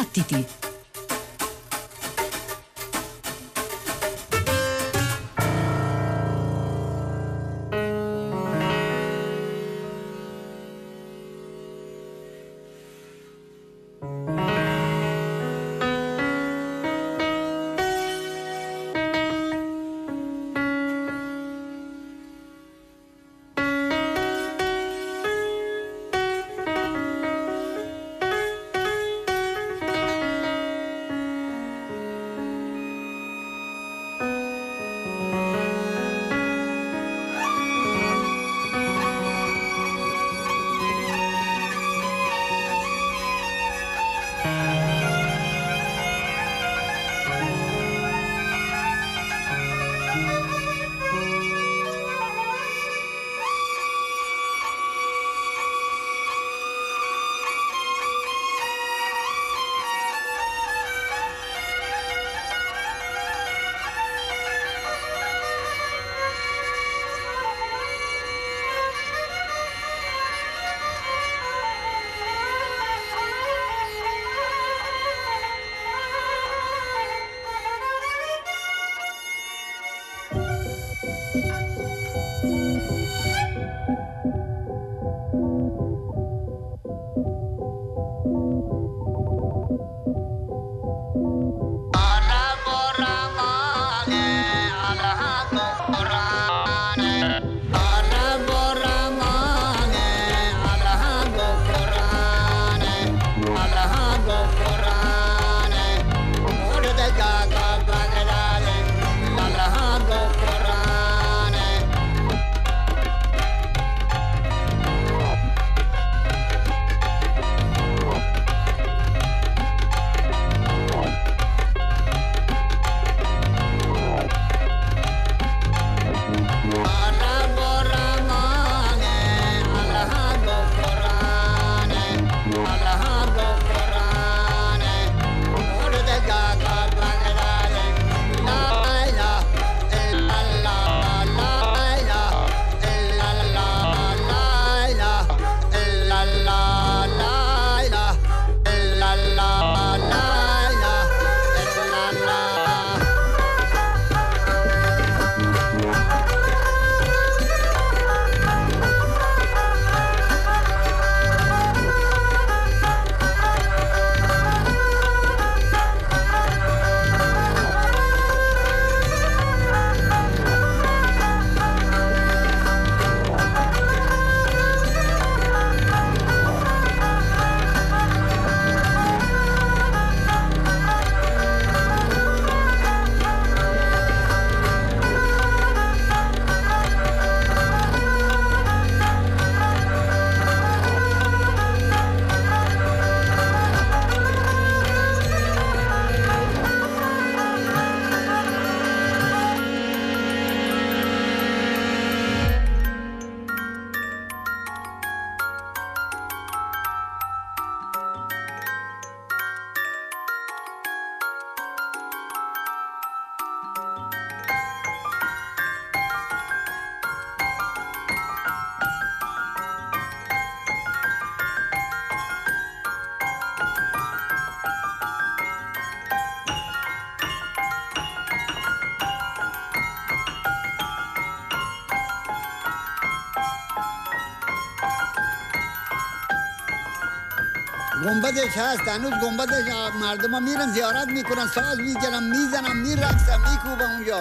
Battiti! گنبدش هست. هنوز گنبدش مردم ها میرن زیارت می‌کنن ساز می‌گیرن می‌زنن میرقصن میکوبن اونجا.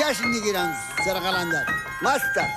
جشن می‌گیرن سرقلندر مستن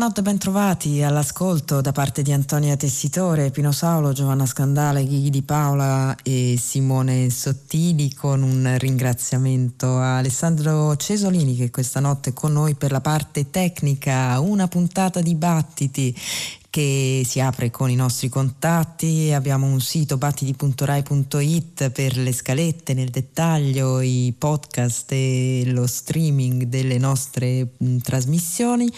Buonanotte, bentrovati all'ascolto da parte di Antonia Tessitore, Pino Saulo, Giovanna Scandale, Ghighi Di Paola e Simone Sottili con un ringraziamento a Alessandro Cesolini che questa notte è con noi per la parte tecnica, una puntata di battiti che si apre con i nostri contatti. Abbiamo un sito battiti.rai.it per le scalette nel dettaglio, i podcast e lo streaming delle nostre mh, trasmissioni.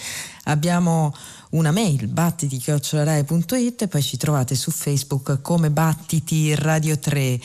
Abbiamo una mail battiti.rai.it e poi ci trovate su Facebook come Battiti Radio 3.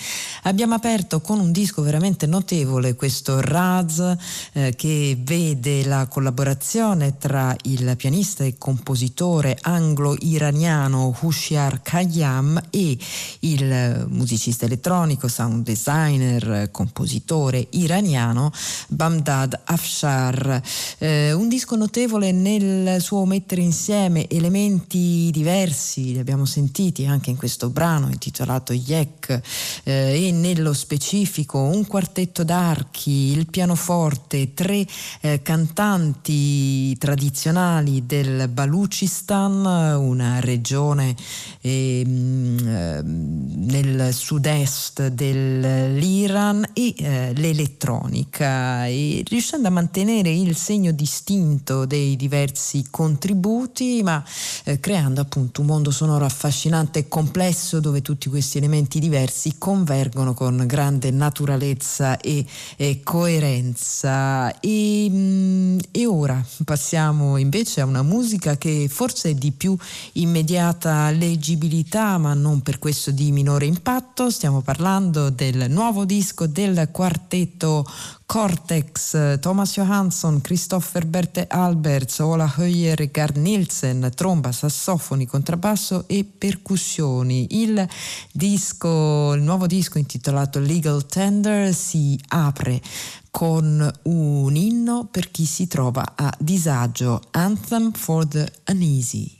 Abbiamo aperto con un disco veramente notevole questo Raz eh, che vede la collaborazione tra il pianista e compositore anglo-iraniano Hushiar Khayyam e il musicista elettronico, sound designer, compositore iraniano Bamdad Afshar. Eh, un disco notevole nel suo mettere insieme insieme elementi diversi, li abbiamo sentiti anche in questo brano intitolato Yek eh, e nello specifico un quartetto d'archi, il pianoforte, tre eh, cantanti tradizionali del Baluchistan, una regione eh, nel sud-est dell'Iran e eh, l'elettronica. E riuscendo a mantenere il segno distinto dei diversi contributi ma eh, creando appunto un mondo sonoro affascinante e complesso dove tutti questi elementi diversi convergono con grande naturalezza e, e coerenza. E, mh, mm, e ora passiamo invece a una musica che forse è di più immediata leggibilità, ma non per questo di minore impatto. Stiamo parlando del nuovo disco del quartetto Cortex, Thomas Johansson, Christopher Berthe Alberts, Ola Höyer, Gard Nielsen, tromba, sassofoni, contrabbasso e percussioni. Il disco, il nuovo disco intitolato Legal Tender si apre con un inno per chi si trova a disagio, Anthem for the Uneasy.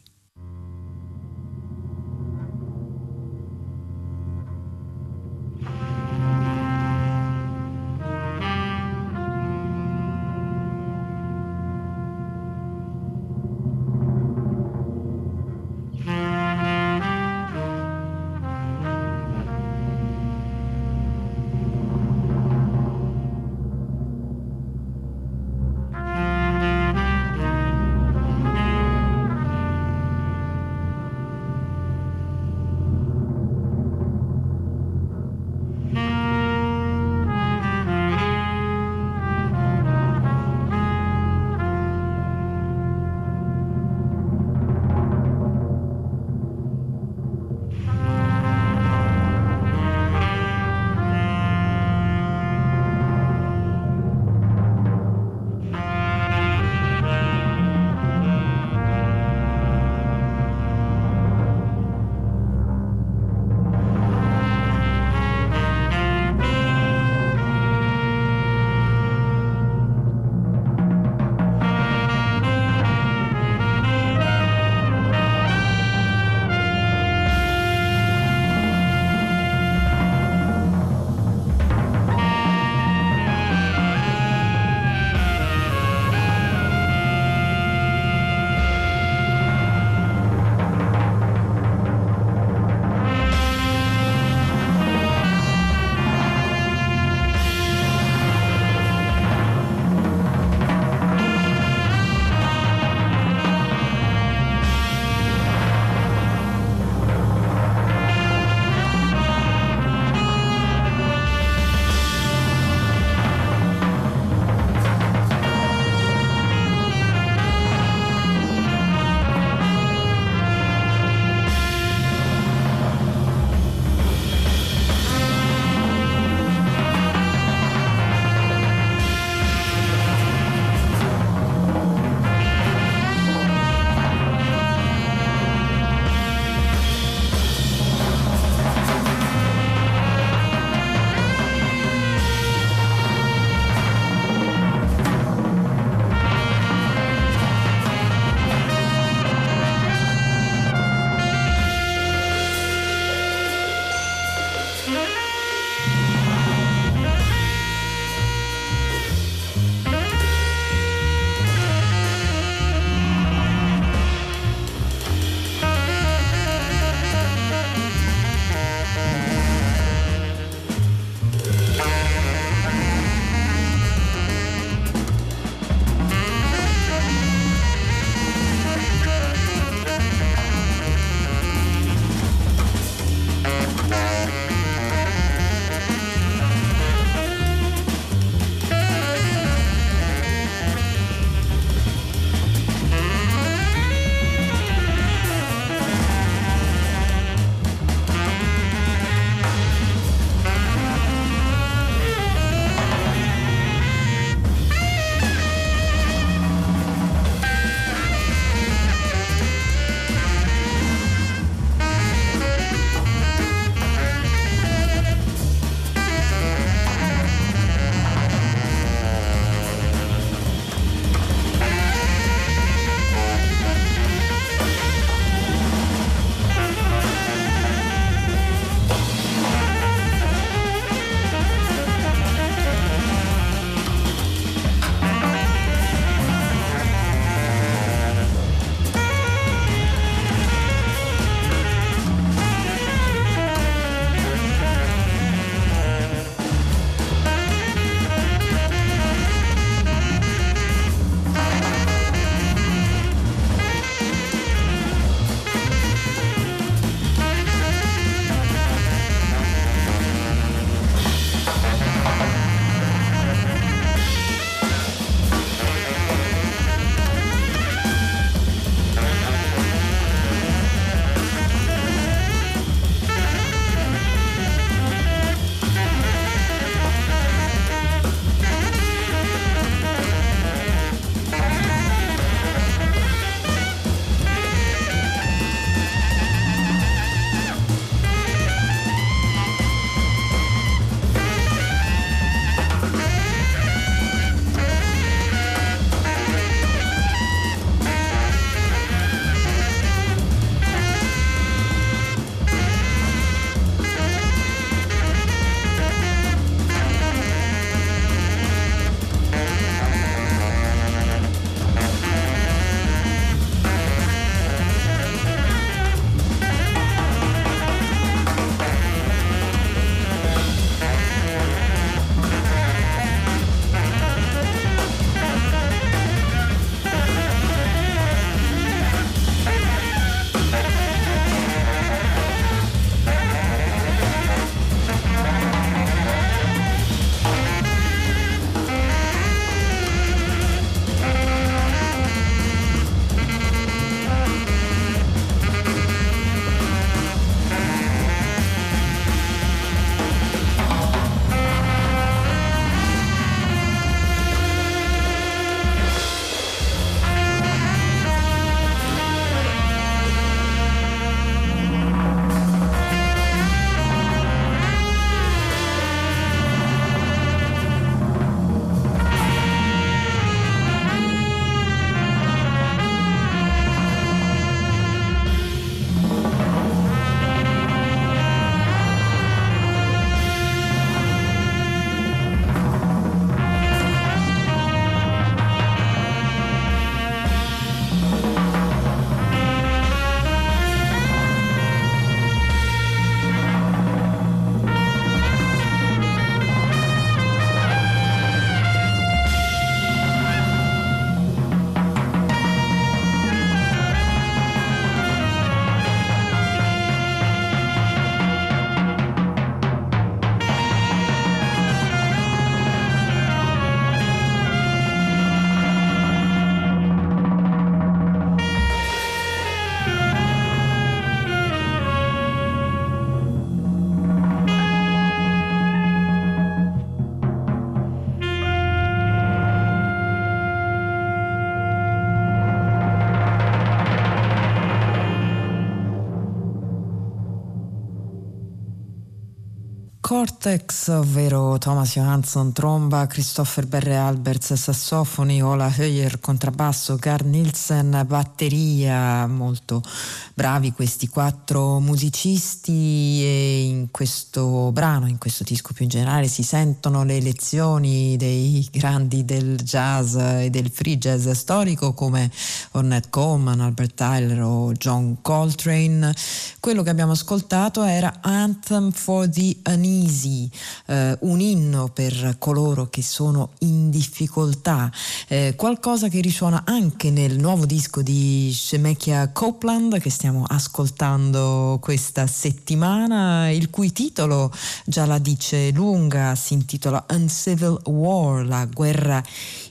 mejor Cortex, ovvero Thomas Johansson tromba, Christopher Berre Alberts sassofoni, Ola Höyer contrabbasso, Gard Nielsen batteria, molto bravi questi quattro musicisti e in questo brano, in questo disco più in generale si sentono le lezioni dei grandi del jazz e del free jazz storico come Ornette Coleman, Albert Tyler o John Coltrane. Quello che abbiamo ascoltato era Anthem for the Uneasy Eh, un inno per coloro che sono in difficoltà, eh, qualcosa che risuona anche nel nuovo disco di Shemekia Copeland che stiamo ascoltando questa settimana, il cui titolo già la dice lunga, si intitola Uncivil War, la guerra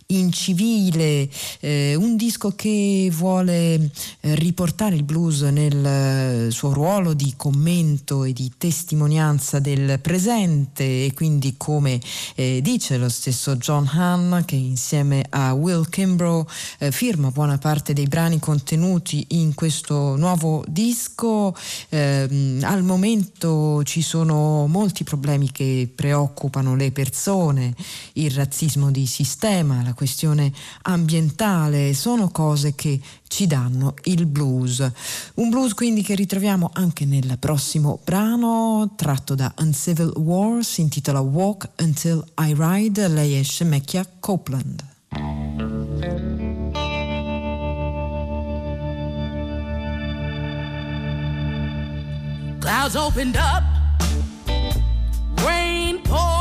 incivile, eh, un disco che vuole eh, riportare il blues nel eh, suo ruolo di commento e di testimonianza del presente e quindi come eh, dice lo stesso John Hahn che insieme a Will Kimbrough eh, firma buona parte dei brani contenuti in questo nuovo disco, ehm, al momento ci sono molti problemi che preoccupano le persone, il razzismo di sistema, la questione ambientale, sono cose che ci danno il blues. Un blues quindi che ritroviamo anche nel prossimo brano tratto da Uncivil War, si intitola Walk Until I Ride, lei è Shemekia Copeland. Clouds opened up, rain pouring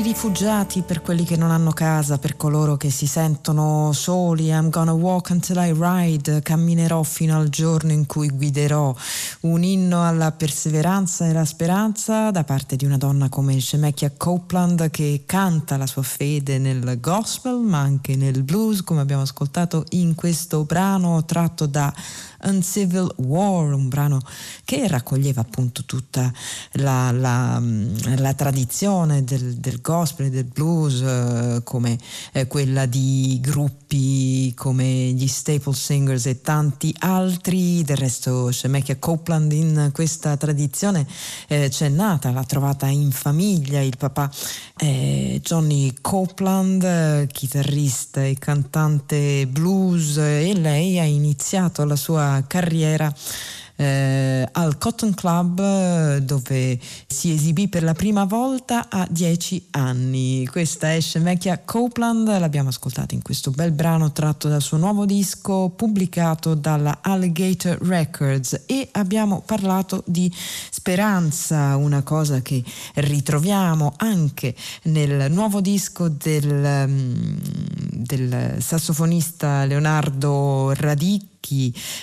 i rifugiati, per quelli che non hanno casa, per coloro che si sentono soli. I'm gonna walk until I ride, camminerò fino al giorno in cui guiderò. Un inno alla perseveranza e alla speranza da parte di una donna come Shemekia Copeland che canta la sua fede nel gospel ma anche nel blues, come abbiamo ascoltato in questo brano tratto da Uncivil War, un brano che raccoglieva appunto tutta la, la, la tradizione del, del, gospel e del blues eh, come eh, quella di gruppi come gli Staple Singers e tanti altri, del resto Shemekia Copeland in questa tradizione eh, c'è nata, l'ha trovata in famiglia, il papà Johnny Copeland, chitarrista e cantante blues e lei ha iniziato la sua carriera eh, al Cotton Club dove si esibì per la prima volta a dieci anni. Questa è Shemekia Copeland, l'abbiamo ascoltata in questo bel brano tratto dal suo nuovo disco pubblicato dalla Alligator Records e abbiamo parlato di speranza, una cosa che ritroviamo anche nel nuovo disco del, mm, del sassofonista Leonardo Radic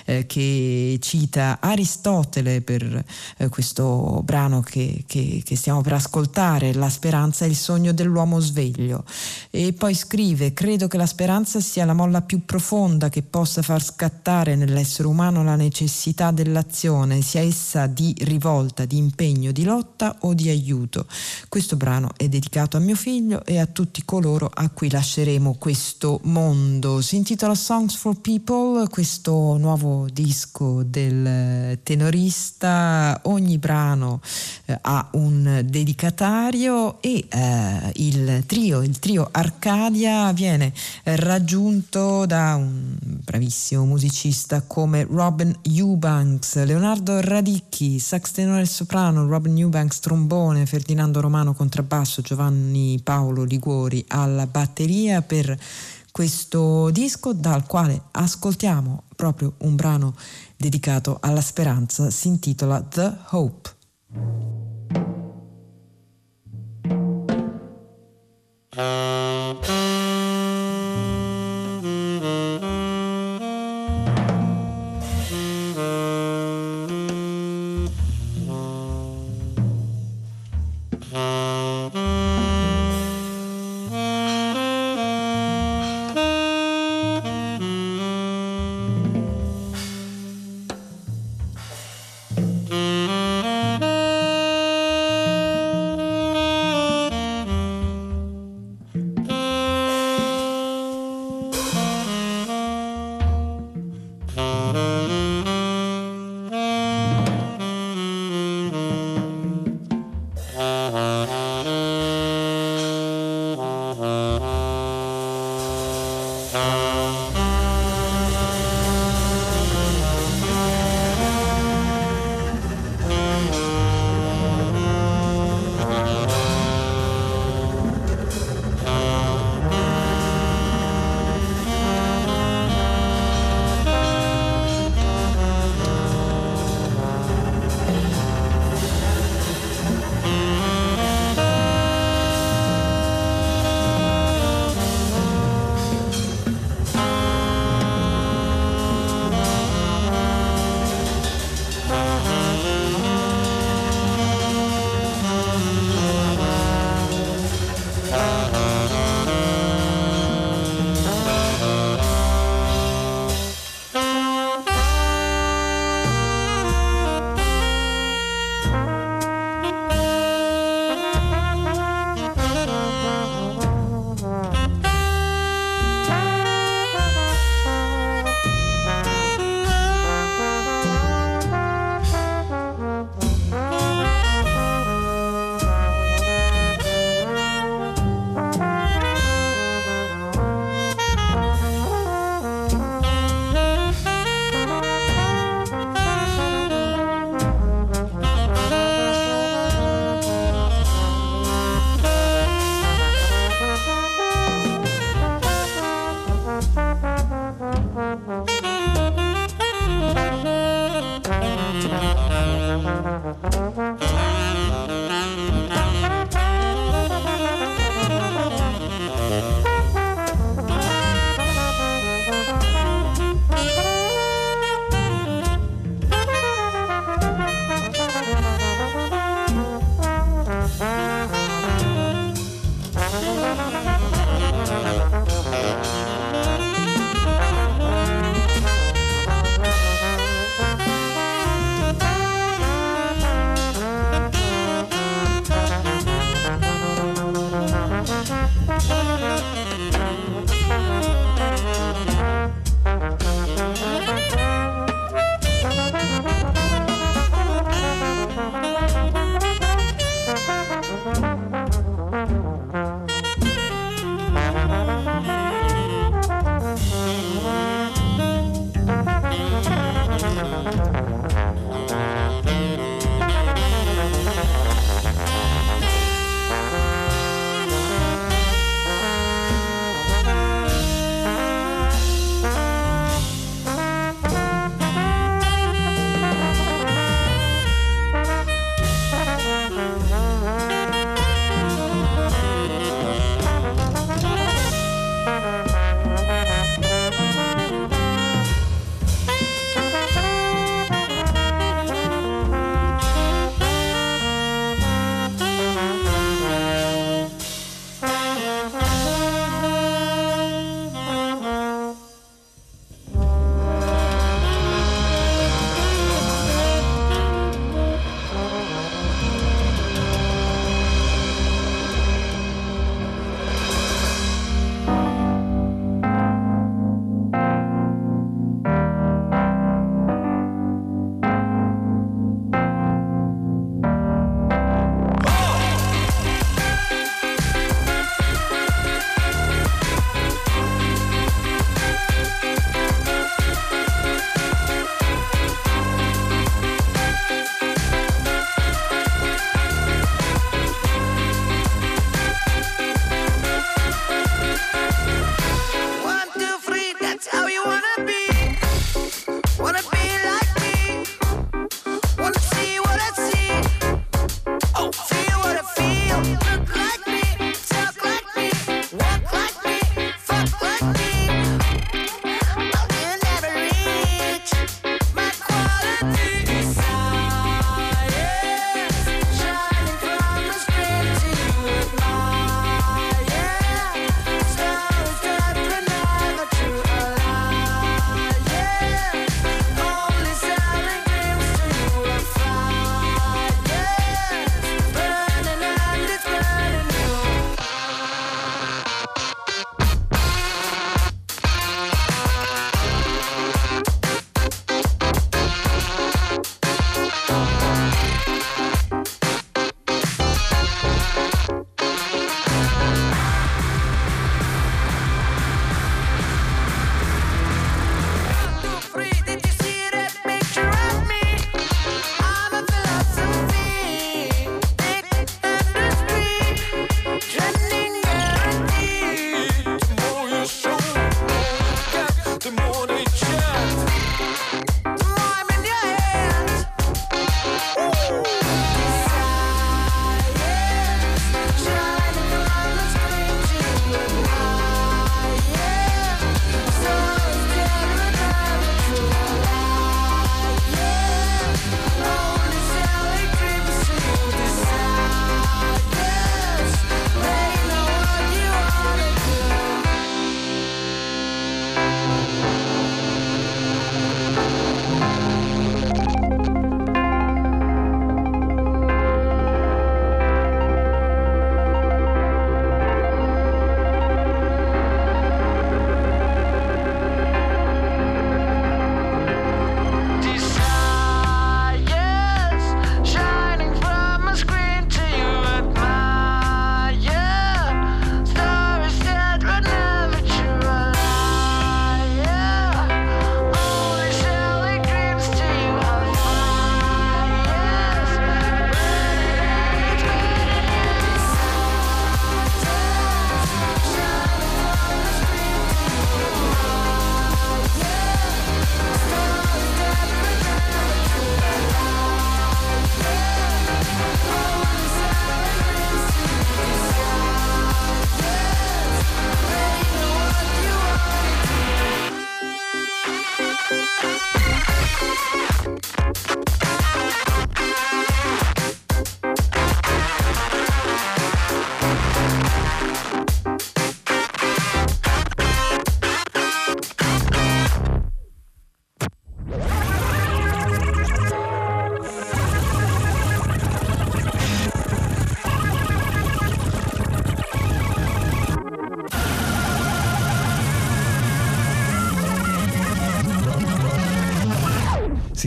eh, che cita Aristotele per eh, questo brano che, che, che, stiamo per ascoltare, La speranza è il sogno dell'uomo sveglio. E poi scrive, credo che la speranza sia la molla più profonda che possa far scattare nell'essere umano la necessità dell'azione, sia essa di rivolta, di impegno, di lotta o di aiuto. Questo brano è dedicato a mio figlio e a tutti coloro a cui lasceremo questo mondo. Si intitola Songs for People, questo questo nuovo disco del tenorista ogni brano eh, ha un dedicatario e eh, il trio, il trio Arcadia viene raggiunto da un bravissimo musicista come Robin Eubanks, Leonardo Radicchi, sax tenore e soprano, Robin Eubanks trombone, Ferdinando Romano contrabbasso, Giovanni Paolo Liguori alla batteria per questo disco dal quale ascoltiamo proprio un brano dedicato alla speranza, si intitola The Hope. Música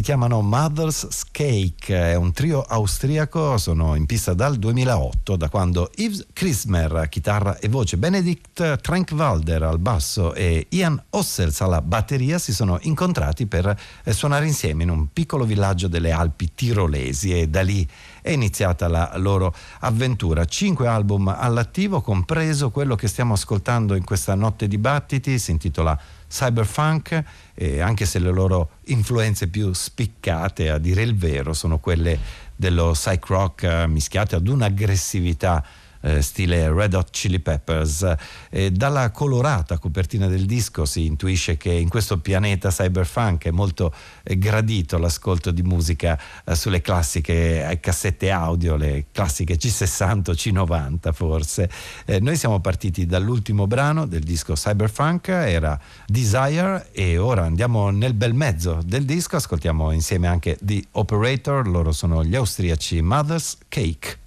si chiamano Mother's Cake, è un trio austriaco, sono in pista dal 2008, da quando Yves Krismer, chitarra e voce, Benedict Trankwalder al basso e Ian Ossels alla batteria si sono incontrati per eh, suonare insieme in un piccolo villaggio delle Alpi tirolesi e da lì è iniziata la loro avventura. Cinque album all'attivo, compreso quello che stiamo ascoltando in questa notte di battiti, si intitola cyberfunk, eh, anche se le loro influenze più spiccate, a dire il vero, sono quelle dello psych rock eh, mischiate ad un'aggressività eh, stile Red Hot Chili Peppers. E dalla colorata copertina del disco si intuisce che in questo pianeta cyberpunk è molto eh, gradito l'ascolto di musica eh, sulle classiche eh, cassette audio, le classiche C60 o C90 forse. Noi siamo partiti dall'ultimo brano del disco Cyberpunk, era Desire e ora andiamo nel bel mezzo del disco, ascoltiamo insieme anche The Operator, loro sono gli austriaci Mother's Cake.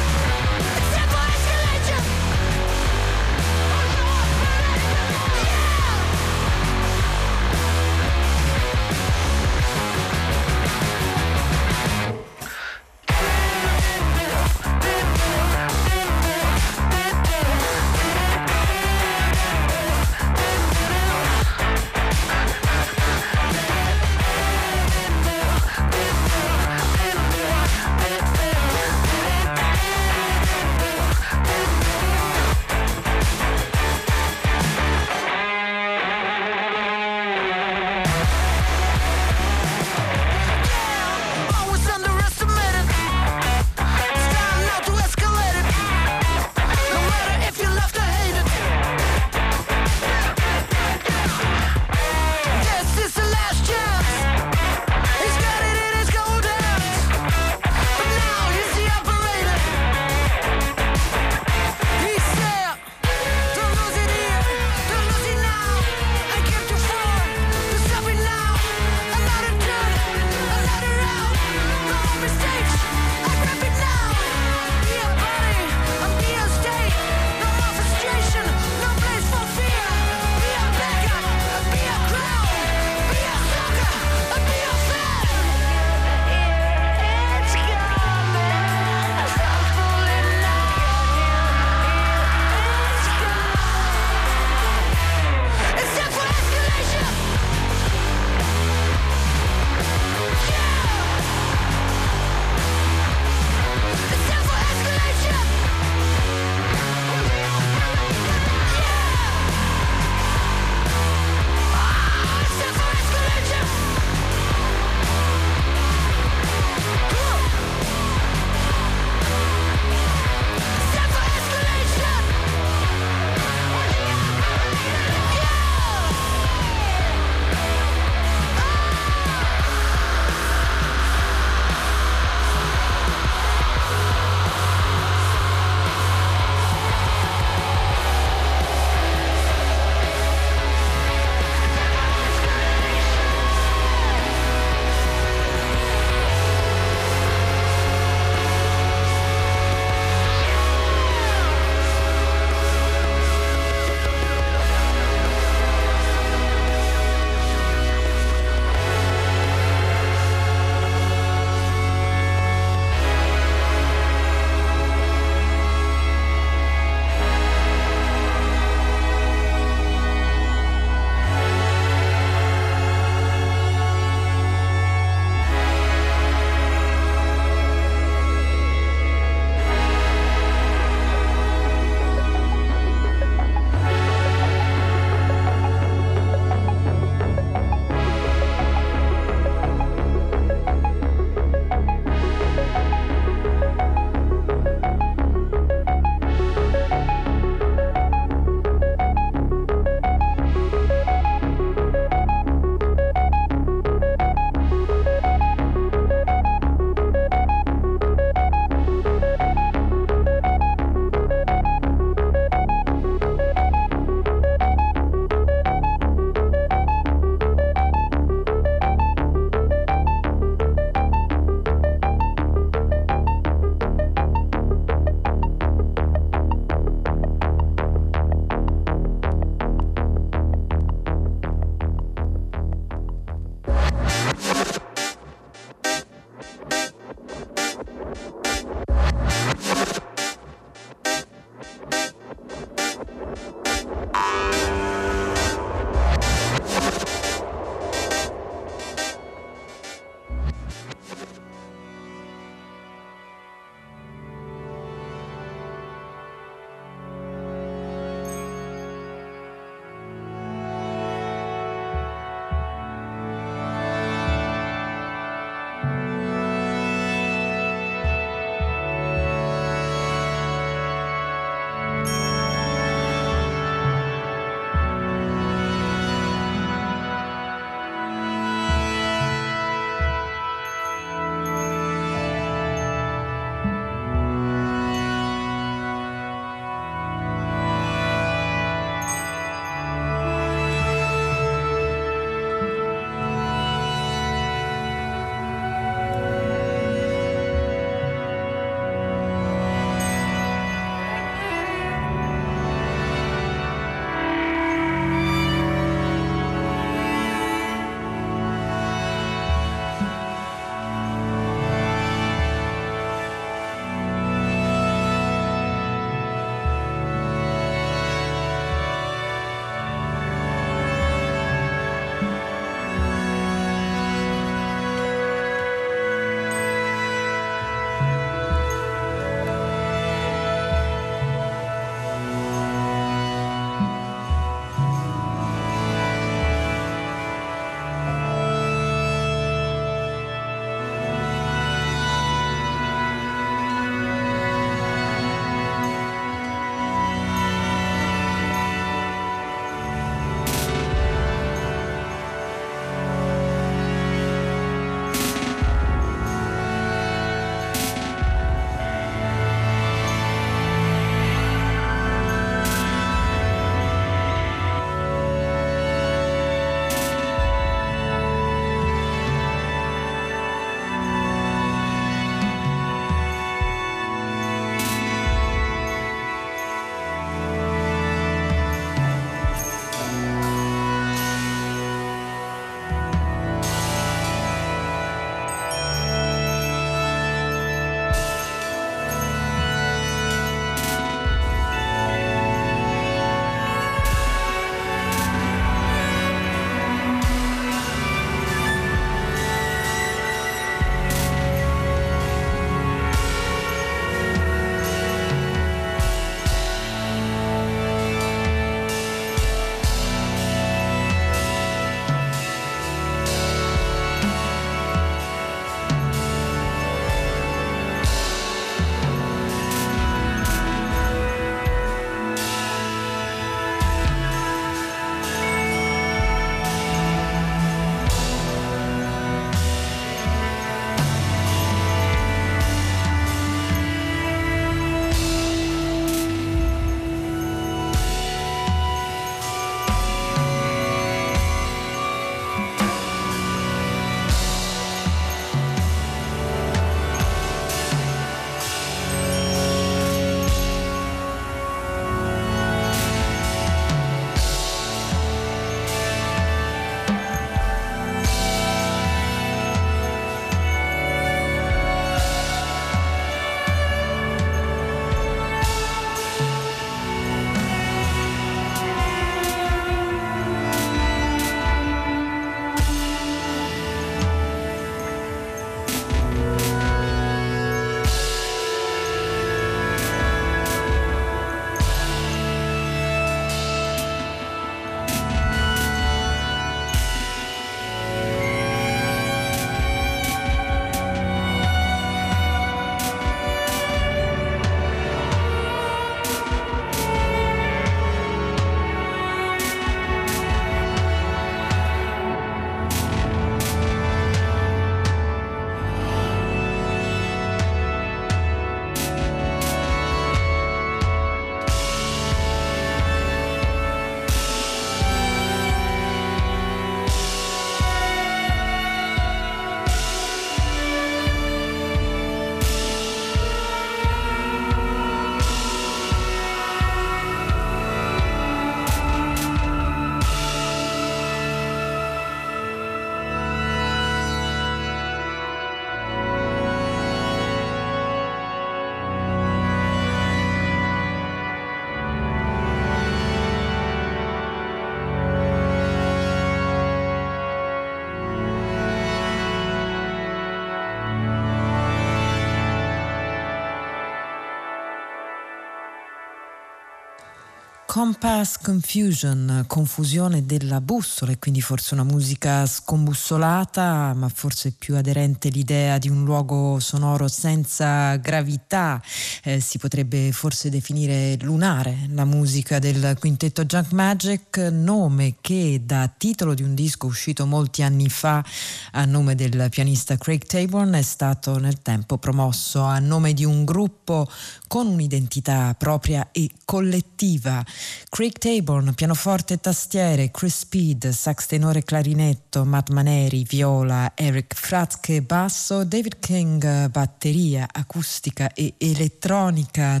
Compass Confusion, confusione della bussola e quindi forse una musica scombussolata, ma forse più aderente l'idea di un luogo sonoro senza gravità, eh, si potrebbe forse definire lunare la musica del quintetto Junk Magic, nome che da titolo di un disco uscito molti anni fa a nome del pianista Craig Taborn è stato nel tempo promosso a nome di un gruppo con un'identità propria e collettiva. Craig Taborn, pianoforte e tastiere, Chris Speed, sax tenore e clarinetto, Matt Maneri, viola, Eric Fratzke, basso, David King, batteria, acustica e elettronica.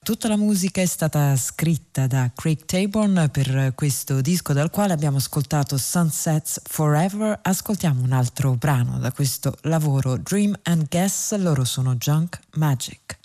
Tutta la musica è stata scritta da Craig Taborn per questo disco dal quale abbiamo ascoltato Sunsets Forever. Ascoltiamo un altro brano da questo lavoro Dream and Guess, loro sono Junk Magic.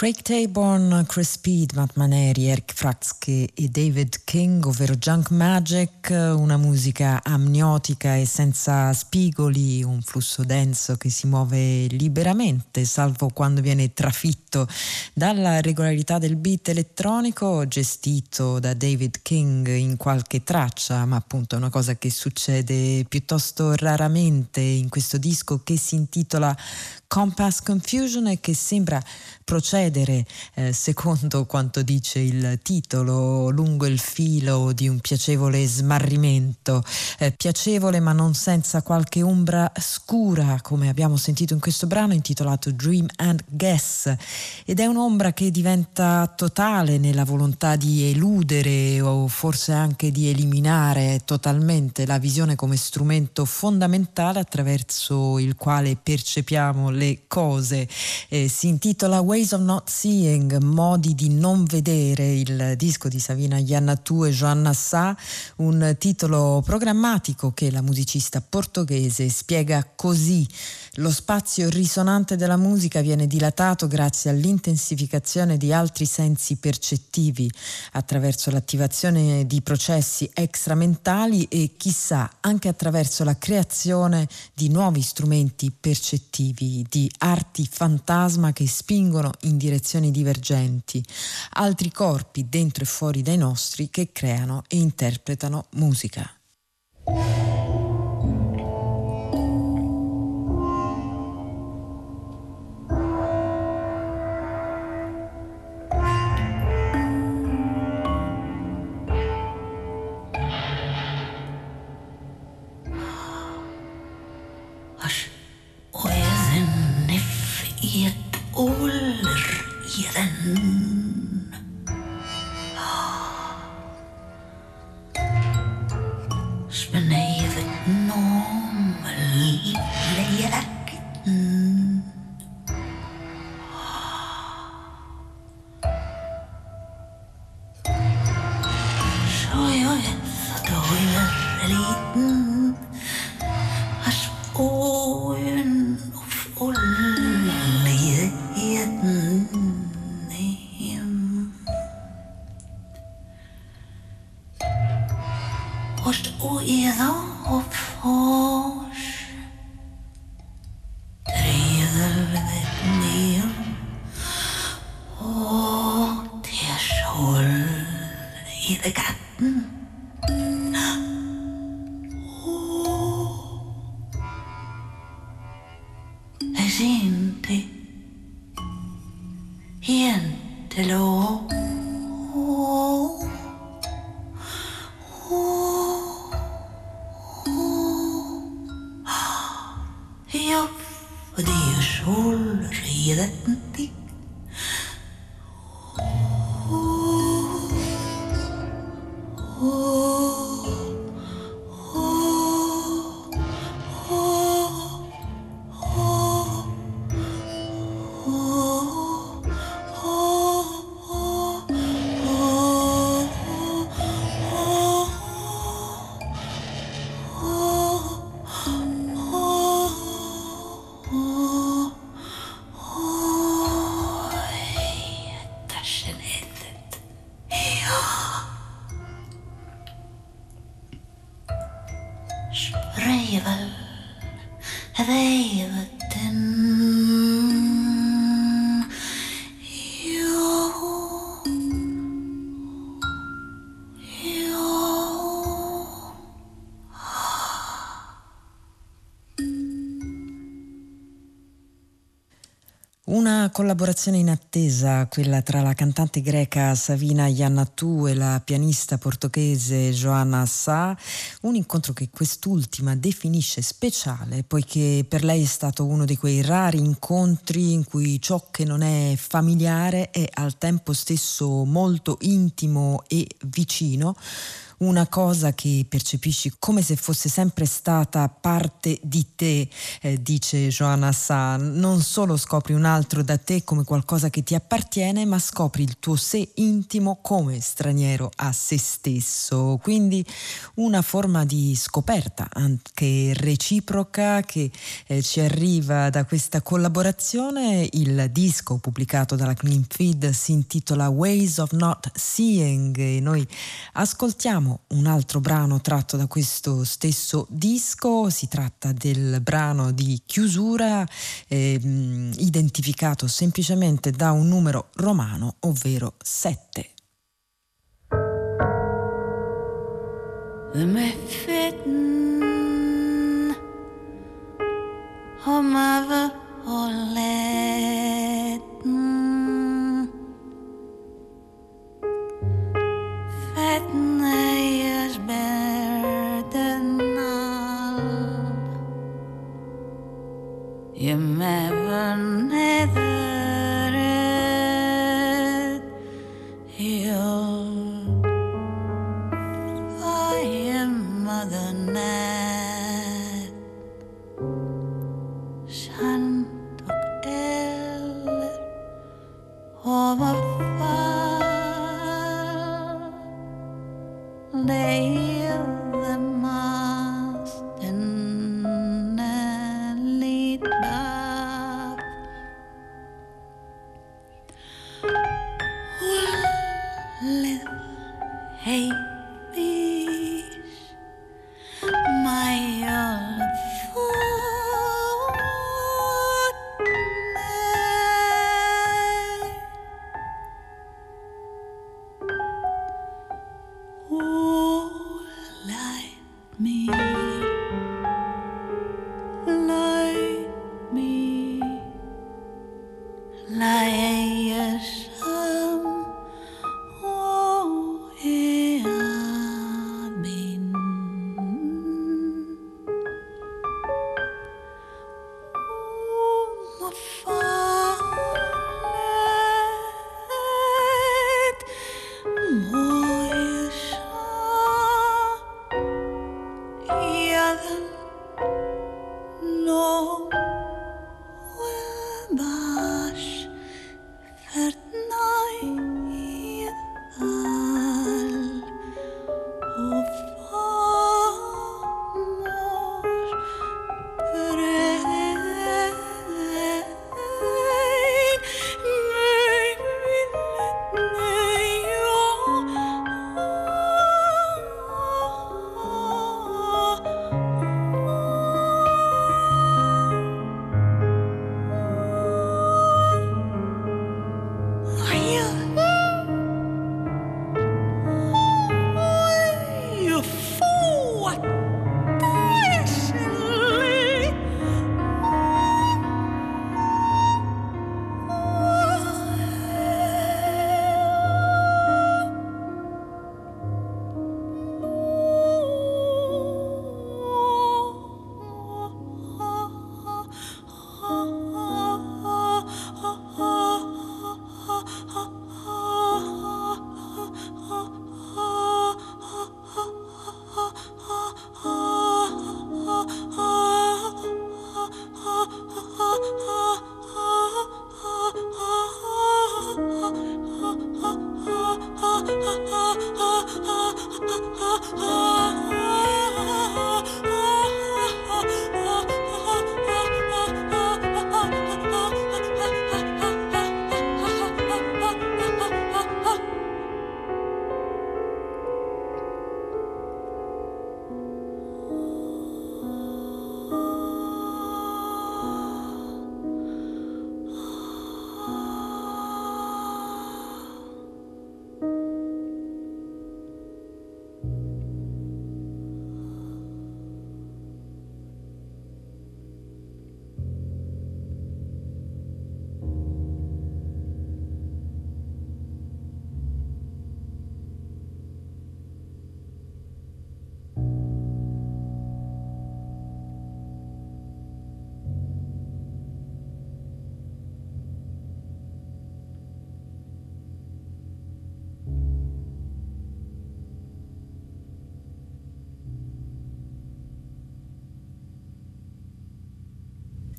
Craig Taborn, Chris Speed, Matt Maneri, Eric Fratzke e David King, ovvero Junk Magic, una musica amniotica e senza spigoli, un flusso denso che si muove liberamente, salvo quando viene trafitto dalla regolarità del beat elettronico gestito da David King in qualche traccia, ma appunto è una cosa che succede piuttosto raramente in questo disco che si intitola Compass Confusion e che sembra procedere eh, secondo quanto dice il titolo lungo il filo di un piacevole smarrimento, eh, piacevole ma non senza qualche ombra scura come abbiamo sentito in questo brano intitolato Dream and Guess ed è un'ombra che diventa totale nella volontà di eludere o forse anche di eliminare totalmente la visione come strumento fondamentale attraverso il quale percepiamo le cose. Eh, si intitola Ways of Not Seeing, Modi di non vedere, il disco di Savina Iannatù e Joanna Sa, un titolo programmatico che la musicista portoghese spiega così. Lo spazio risonante della musica viene dilatato grazie all'intensificazione di altri sensi percettivi attraverso l'attivazione di processi extramentali e chissà anche attraverso la creazione di nuovi strumenti percettivi, di arti fantasma che spingono in direzioni divergenti, altri corpi dentro e fuori dai nostri che creano e interpretano musica. Mm-hmm. Ja, det är ju solskenet. Collaborazione in attesa, quella tra la cantante greca Savina Iannatu e la pianista portoghese Joanna Sa, un incontro che quest'ultima definisce speciale poiché per lei è stato uno di quei rari incontri in cui ciò che non è familiare è al tempo stesso molto intimo e vicino una cosa che percepisci come se fosse sempre stata parte di te, eh, dice Joanna San. Non solo scopri un altro da te come qualcosa che ti appartiene, ma scopri il tuo sé intimo come straniero a se stesso. Quindi una forma di scoperta anche reciproca che eh, ci arriva da questa collaborazione. Il disco pubblicato dalla Clean Feed si intitola Ways of Not Seeing e noi ascoltiamo un altro brano tratto da questo stesso disco. Si tratta del brano di chiusura eh, identificato semplicemente da un numero romano, ovvero 7. Oh, mother, oh, let verden all never,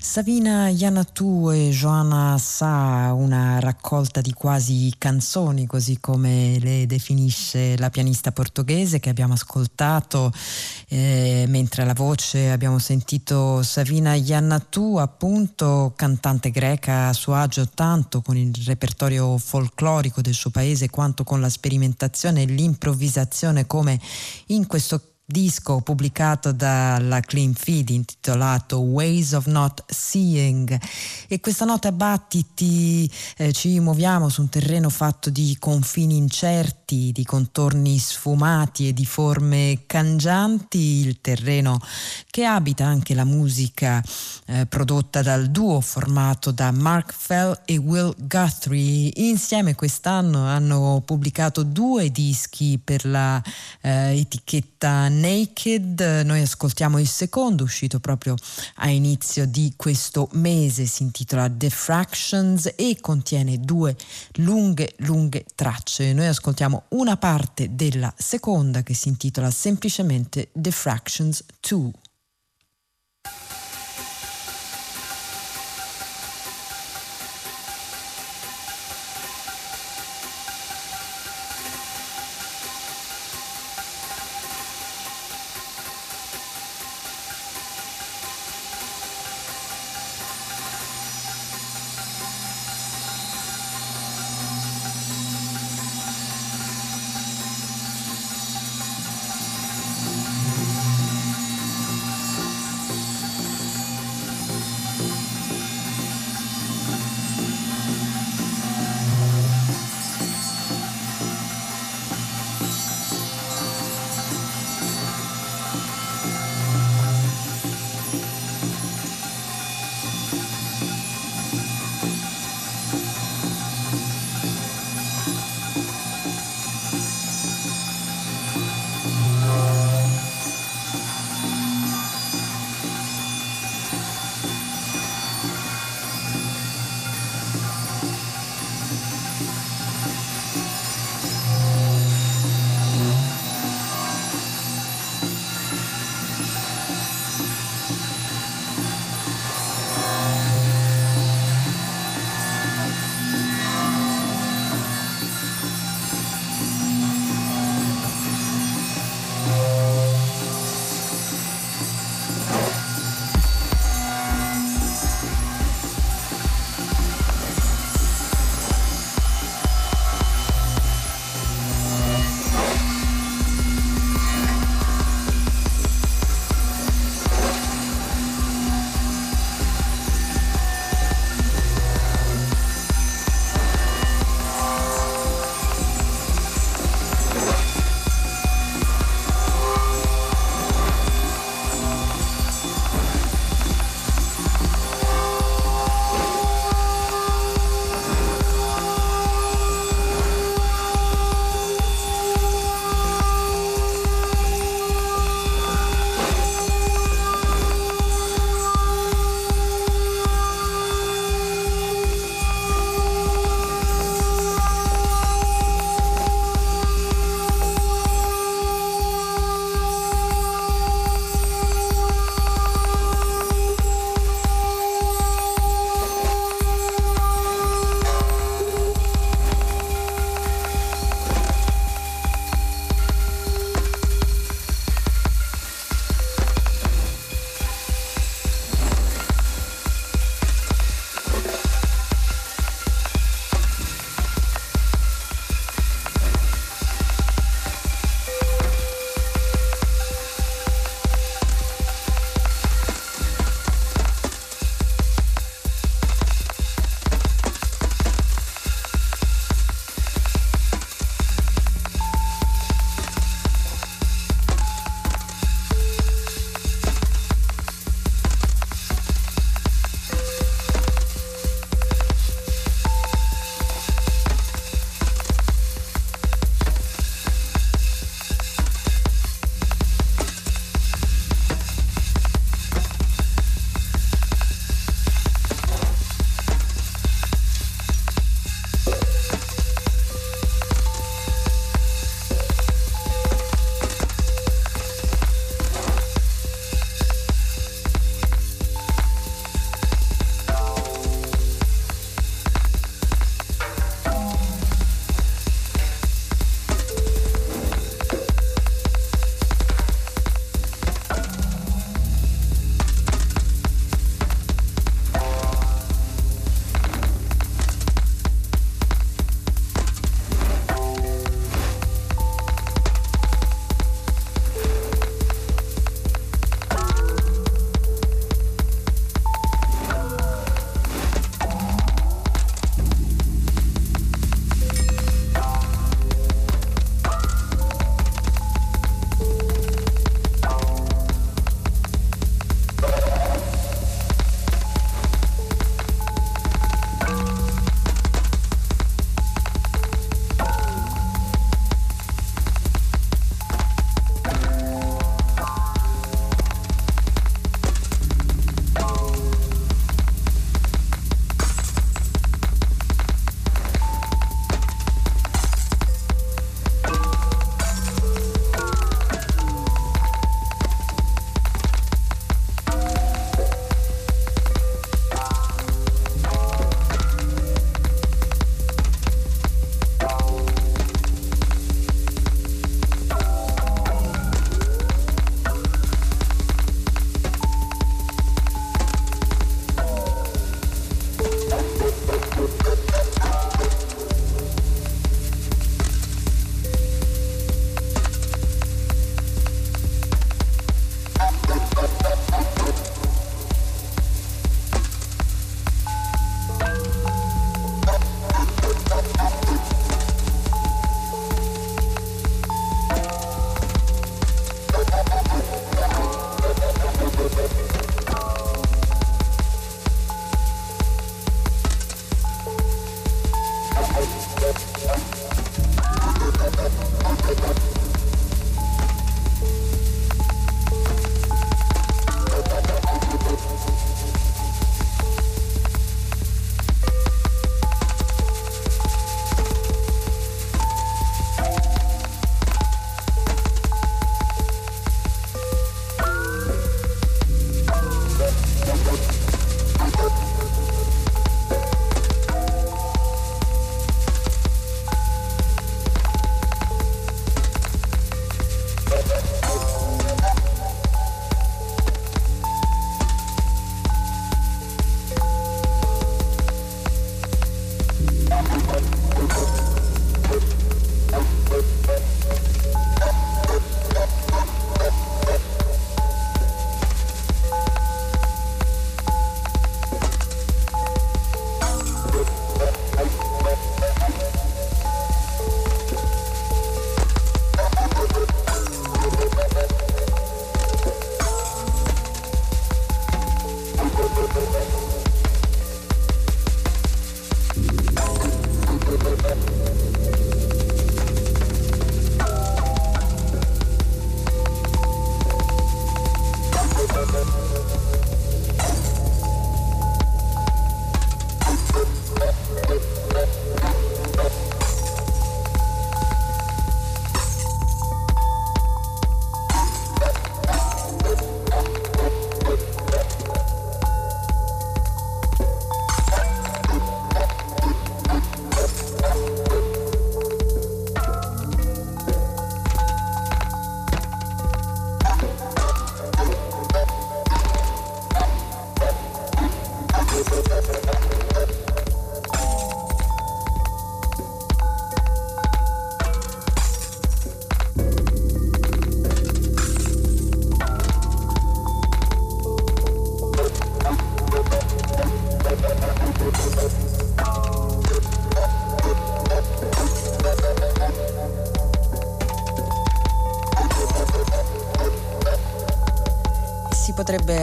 Savina Yanatu e Joanna Sa, una raccolta di quasi canzoni, così come le definisce la pianista portoghese che abbiamo ascoltato, eh, mentre alla voce abbiamo sentito Savina Yanatu, appunto cantante greca a suo agio tanto con il repertorio folclorico del suo paese quanto con la sperimentazione e l'improvvisazione come in questo caso disco pubblicato dalla Clean Feed intitolato Ways of Not Seeing. E questa nota battiti eh, ci muoviamo su un terreno fatto di confini incerti, di contorni sfumati e di forme cangianti, il terreno che abita anche la musica eh, prodotta dal duo formato da Mark Fell e Will Guthrie. Insieme quest'anno hanno pubblicato due dischi per la eh, etichetta Naked, noi ascoltiamo il secondo uscito proprio a inizio di questo mese, si intitola Diffractions e contiene due lunghe lunghe tracce. Noi ascoltiamo una parte della seconda che si intitola semplicemente Diffractions 2.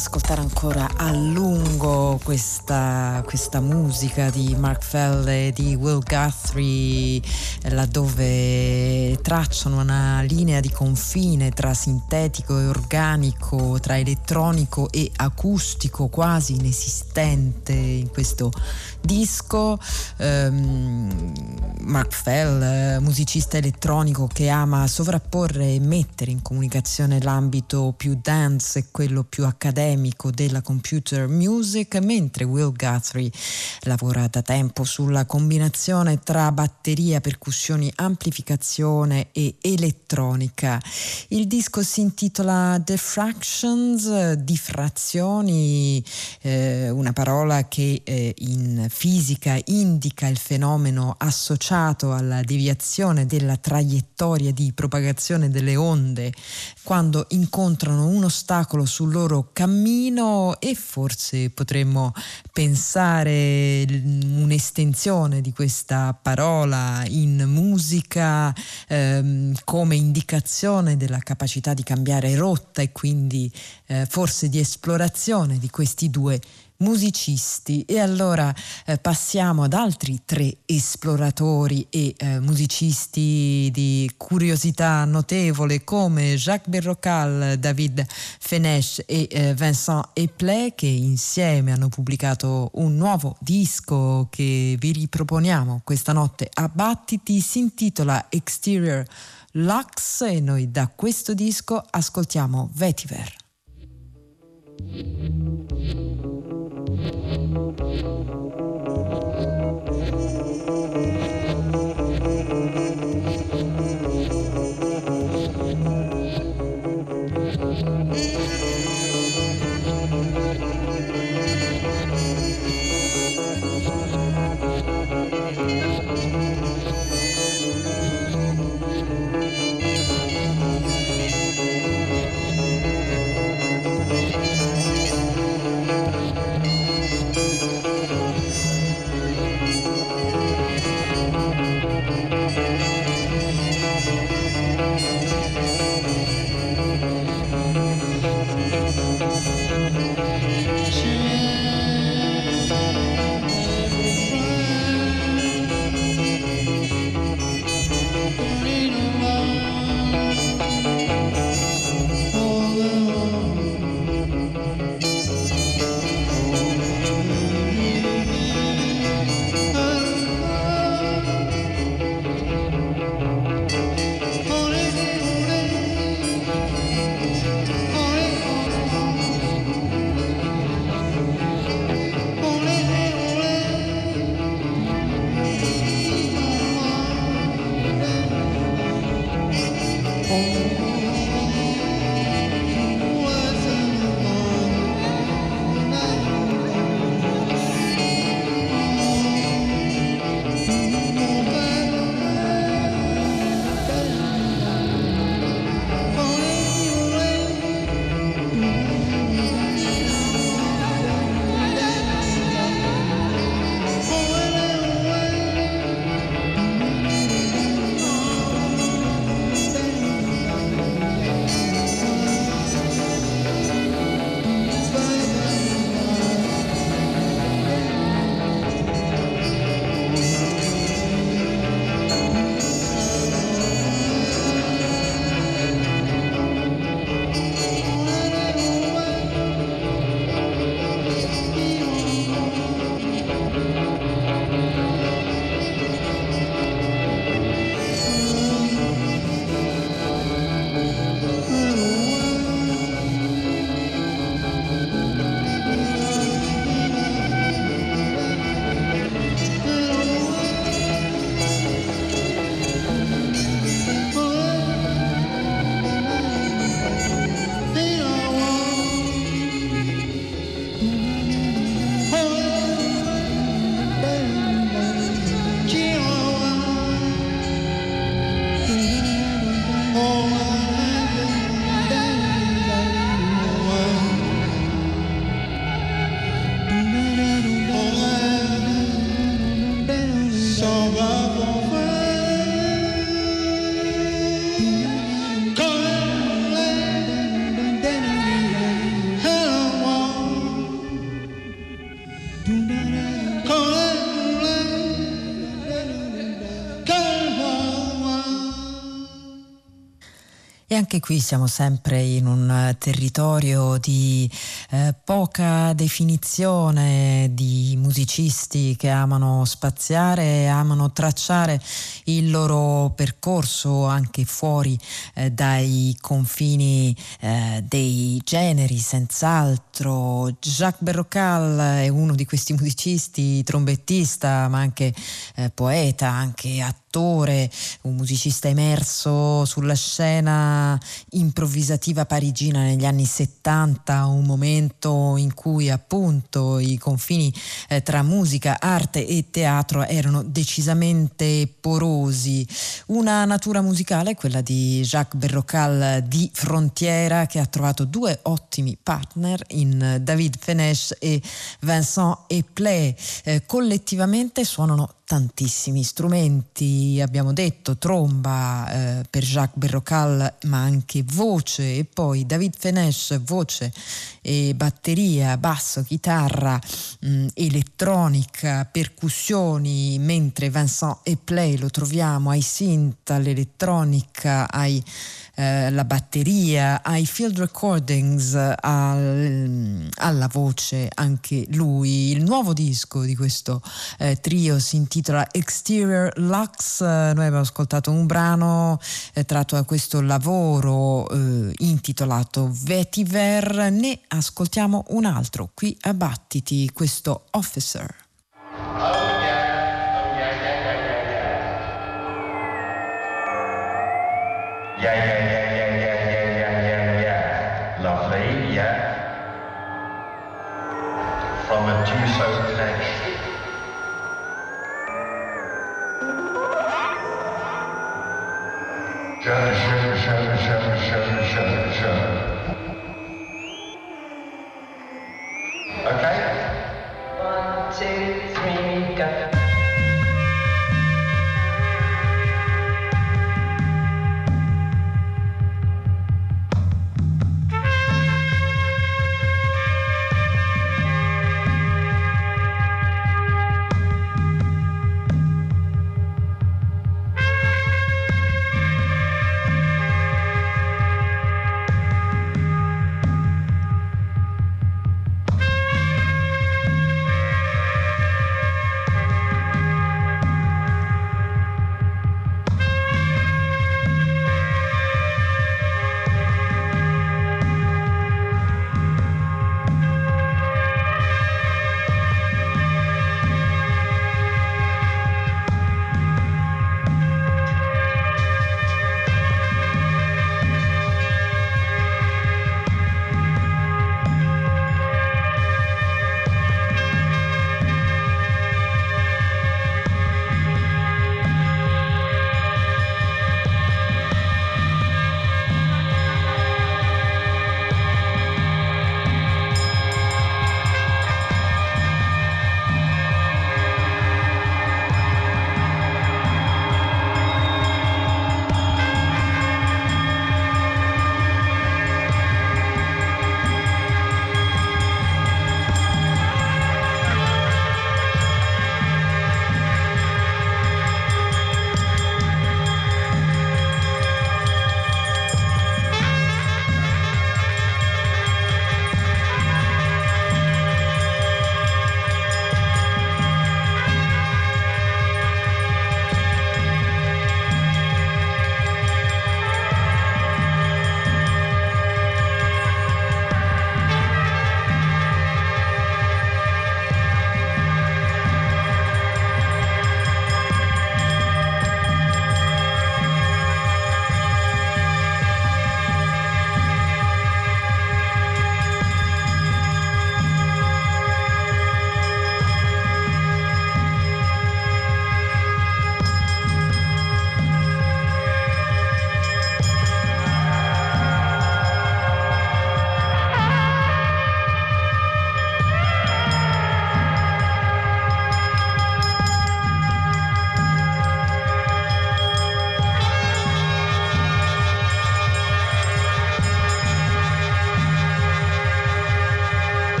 Ascoltare ancora a lungo questa, questa musica di Mark Fell e di Will Guthrie, laddove tracciano una linea di confine tra sintetico e organico, tra elettronico e acustico quasi inesistente in questo disco. Um, Mark Fell, musicista elettronico che ama sovrapporre e mettere in comunicazione l'ambito più dance e quello più accademico della computer music, mentre Will Guthrie lavora da tempo sulla combinazione tra batteria, percussioni, amplificazione e elettronica. Il disco si intitola Diffractions, diffrazioni, eh, una parola che eh, in fisica indica il fenomeno associato alla deviazione della traiettoria di propagazione delle onde quando incontrano un ostacolo sul loro cammino e forse potremmo pensare un'estensione di questa parola in musica ehm, come indicazione della capacità di cambiare rotta e quindi eh, forse di esplorazione di questi due musicisti e allora eh, passiamo ad altri tre esploratori e eh, musicisti di curiosità notevole come Jacques Berrocal, David Fenesh e eh, Vincent Eplé che insieme hanno pubblicato un nuovo disco che vi riproponiamo questa notte a Battiti, si intitola Exterior Lux e noi da questo disco ascoltiamo Vetiver. Música anche qui siamo sempre in un eh, territorio di eh, poca definizione di musicisti che amano spaziare, amano tracciare il loro percorso anche fuori eh, dai confini eh, dei generi, senz'altro. Jacques Berrocal è uno di questi musicisti, trombettista, ma anche eh, poeta, anche attore un musicista emerso sulla scena improvvisativa parigina negli anni 70, un momento in cui appunto i confini eh, tra musica, arte e teatro erano decisamente porosi. Una natura musicale, quella di Jacques Berrocal di frontiera, che ha trovato due ottimi partner in David Fenesh e Vincent Eplé. Eh, collettivamente suonano tantissimi strumenti, abbiamo detto tromba eh, per Jacques Berrocal, ma anche voce e poi David Fenesh, voce e batteria, basso, chitarra, mh, mm, elettronica, percussioni, mentre Vincent Eplay lo troviamo ai synth, all'elettronica, ai eh, la batteria, ai field recordings, al, alla voce anche lui. Il nuovo disco di questo eh, trio si intitola Exterior Lux. Noi abbiamo ascoltato un brano eh, tratto da questo lavoro eh, intitolato Vetiver. Ne ascoltiamo un altro qui a Battiti, questo Officer. Yeah, yeah, yeah,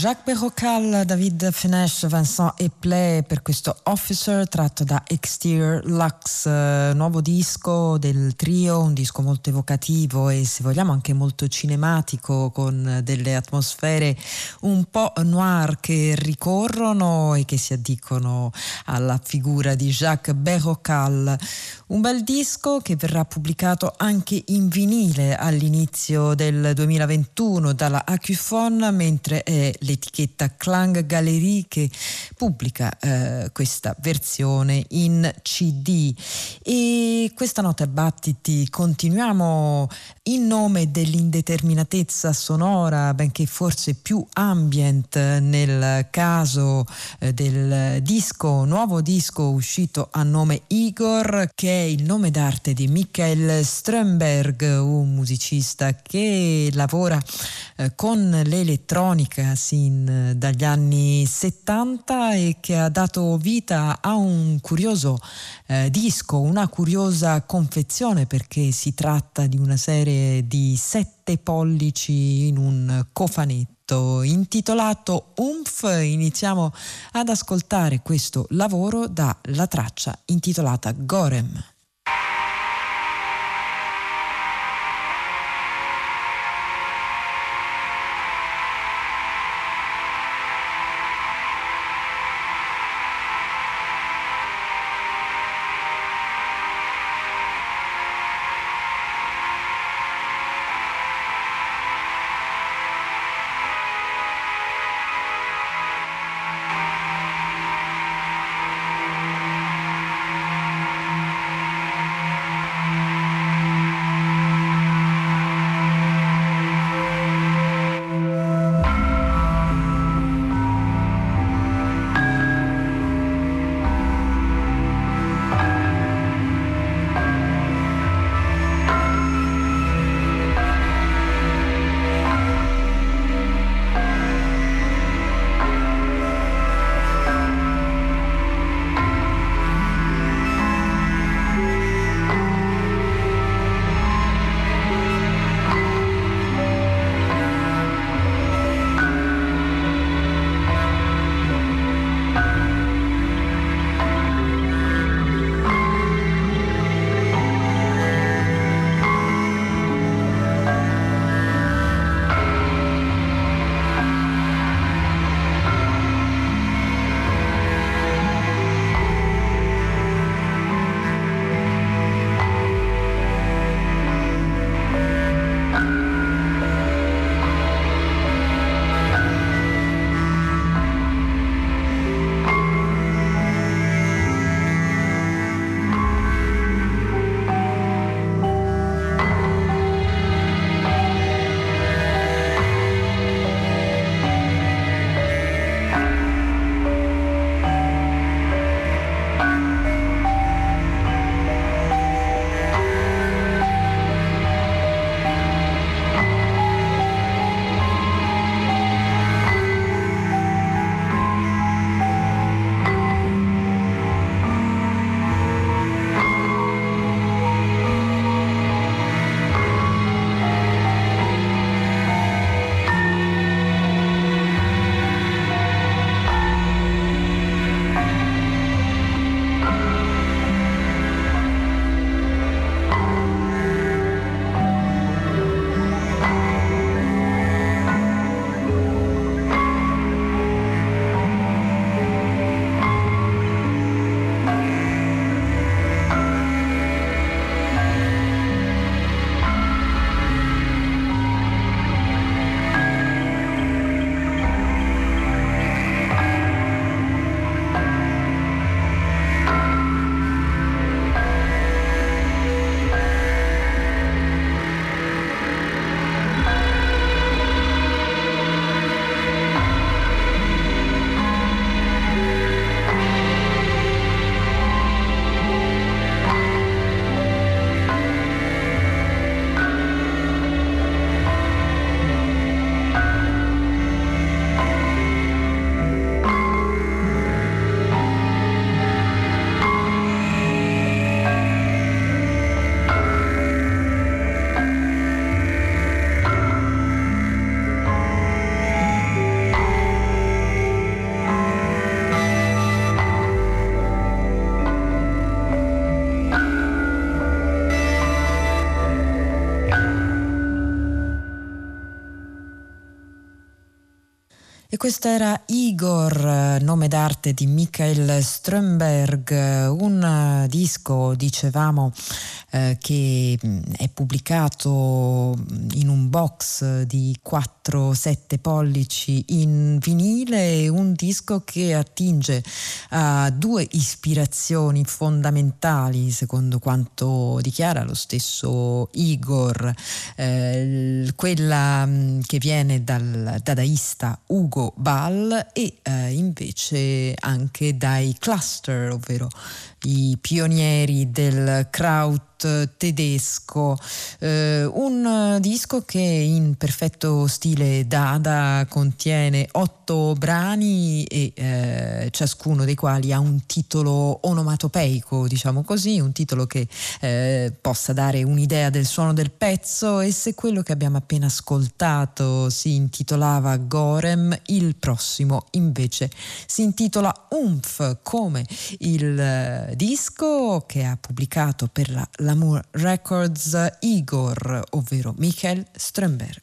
Jacques Berrocal, David Fenesh, Vincent Eplé per questo Officer tratto da Exterior Lux, eh, nuovo disco del trio, un disco molto evocativo e se vogliamo anche molto cinematico con delle atmosfere un po' noir che ricorrono e che si addicono alla figura di Jacques Berrocal. Un bel disco che verrà pubblicato anche in vinile all'inizio del 2021 dalla Acufon, mentre è l'etichetta Clang Galerie che pubblica eh, questa versione in CD. E questa nota battiti continuiamo in nome dell'indeterminatezza sonora, benché forse più ambient nel caso eh, del disco, nuovo disco uscito a nome Igor, che il nome d'arte di Michael Strömberg, un musicista che lavora eh, con l'elettronica sin dagli anni 70 e che ha dato vita a un curioso eh, disco, una curiosa confezione perché si tratta di una serie di sette pollici in un cofanetto intitolato Umf. Iniziamo ad ascoltare questo lavoro dalla traccia intitolata Gorem. Questo era Igor, nome d'arte di Michael Strömberg, un disco, dicevamo, eh, che mm, è pubblicato in un box di 4-7 pollici in vinile, un disco che attinge a due ispirazioni fondamentali, secondo quanto dichiara lo stesso Igor, eh, quella mm, che viene dal dadaista Ugo Ball e eh, invece anche dai cluster, ovvero i pionieri del kraut tedesco, eh, un disco che in perfetto stile Dada contiene otto brani e eh, ciascuno dei quali ha un titolo onomatopeico, diciamo così, un titolo che eh, possa dare un'idea del suono del pezzo. E se quello che abbiamo appena ascoltato si intitolava Gorem, il prossimo invece si intitola Umf, come il eh, disco che ha pubblicato per la Lamour Records Igor, ovvero Michael Strömberg.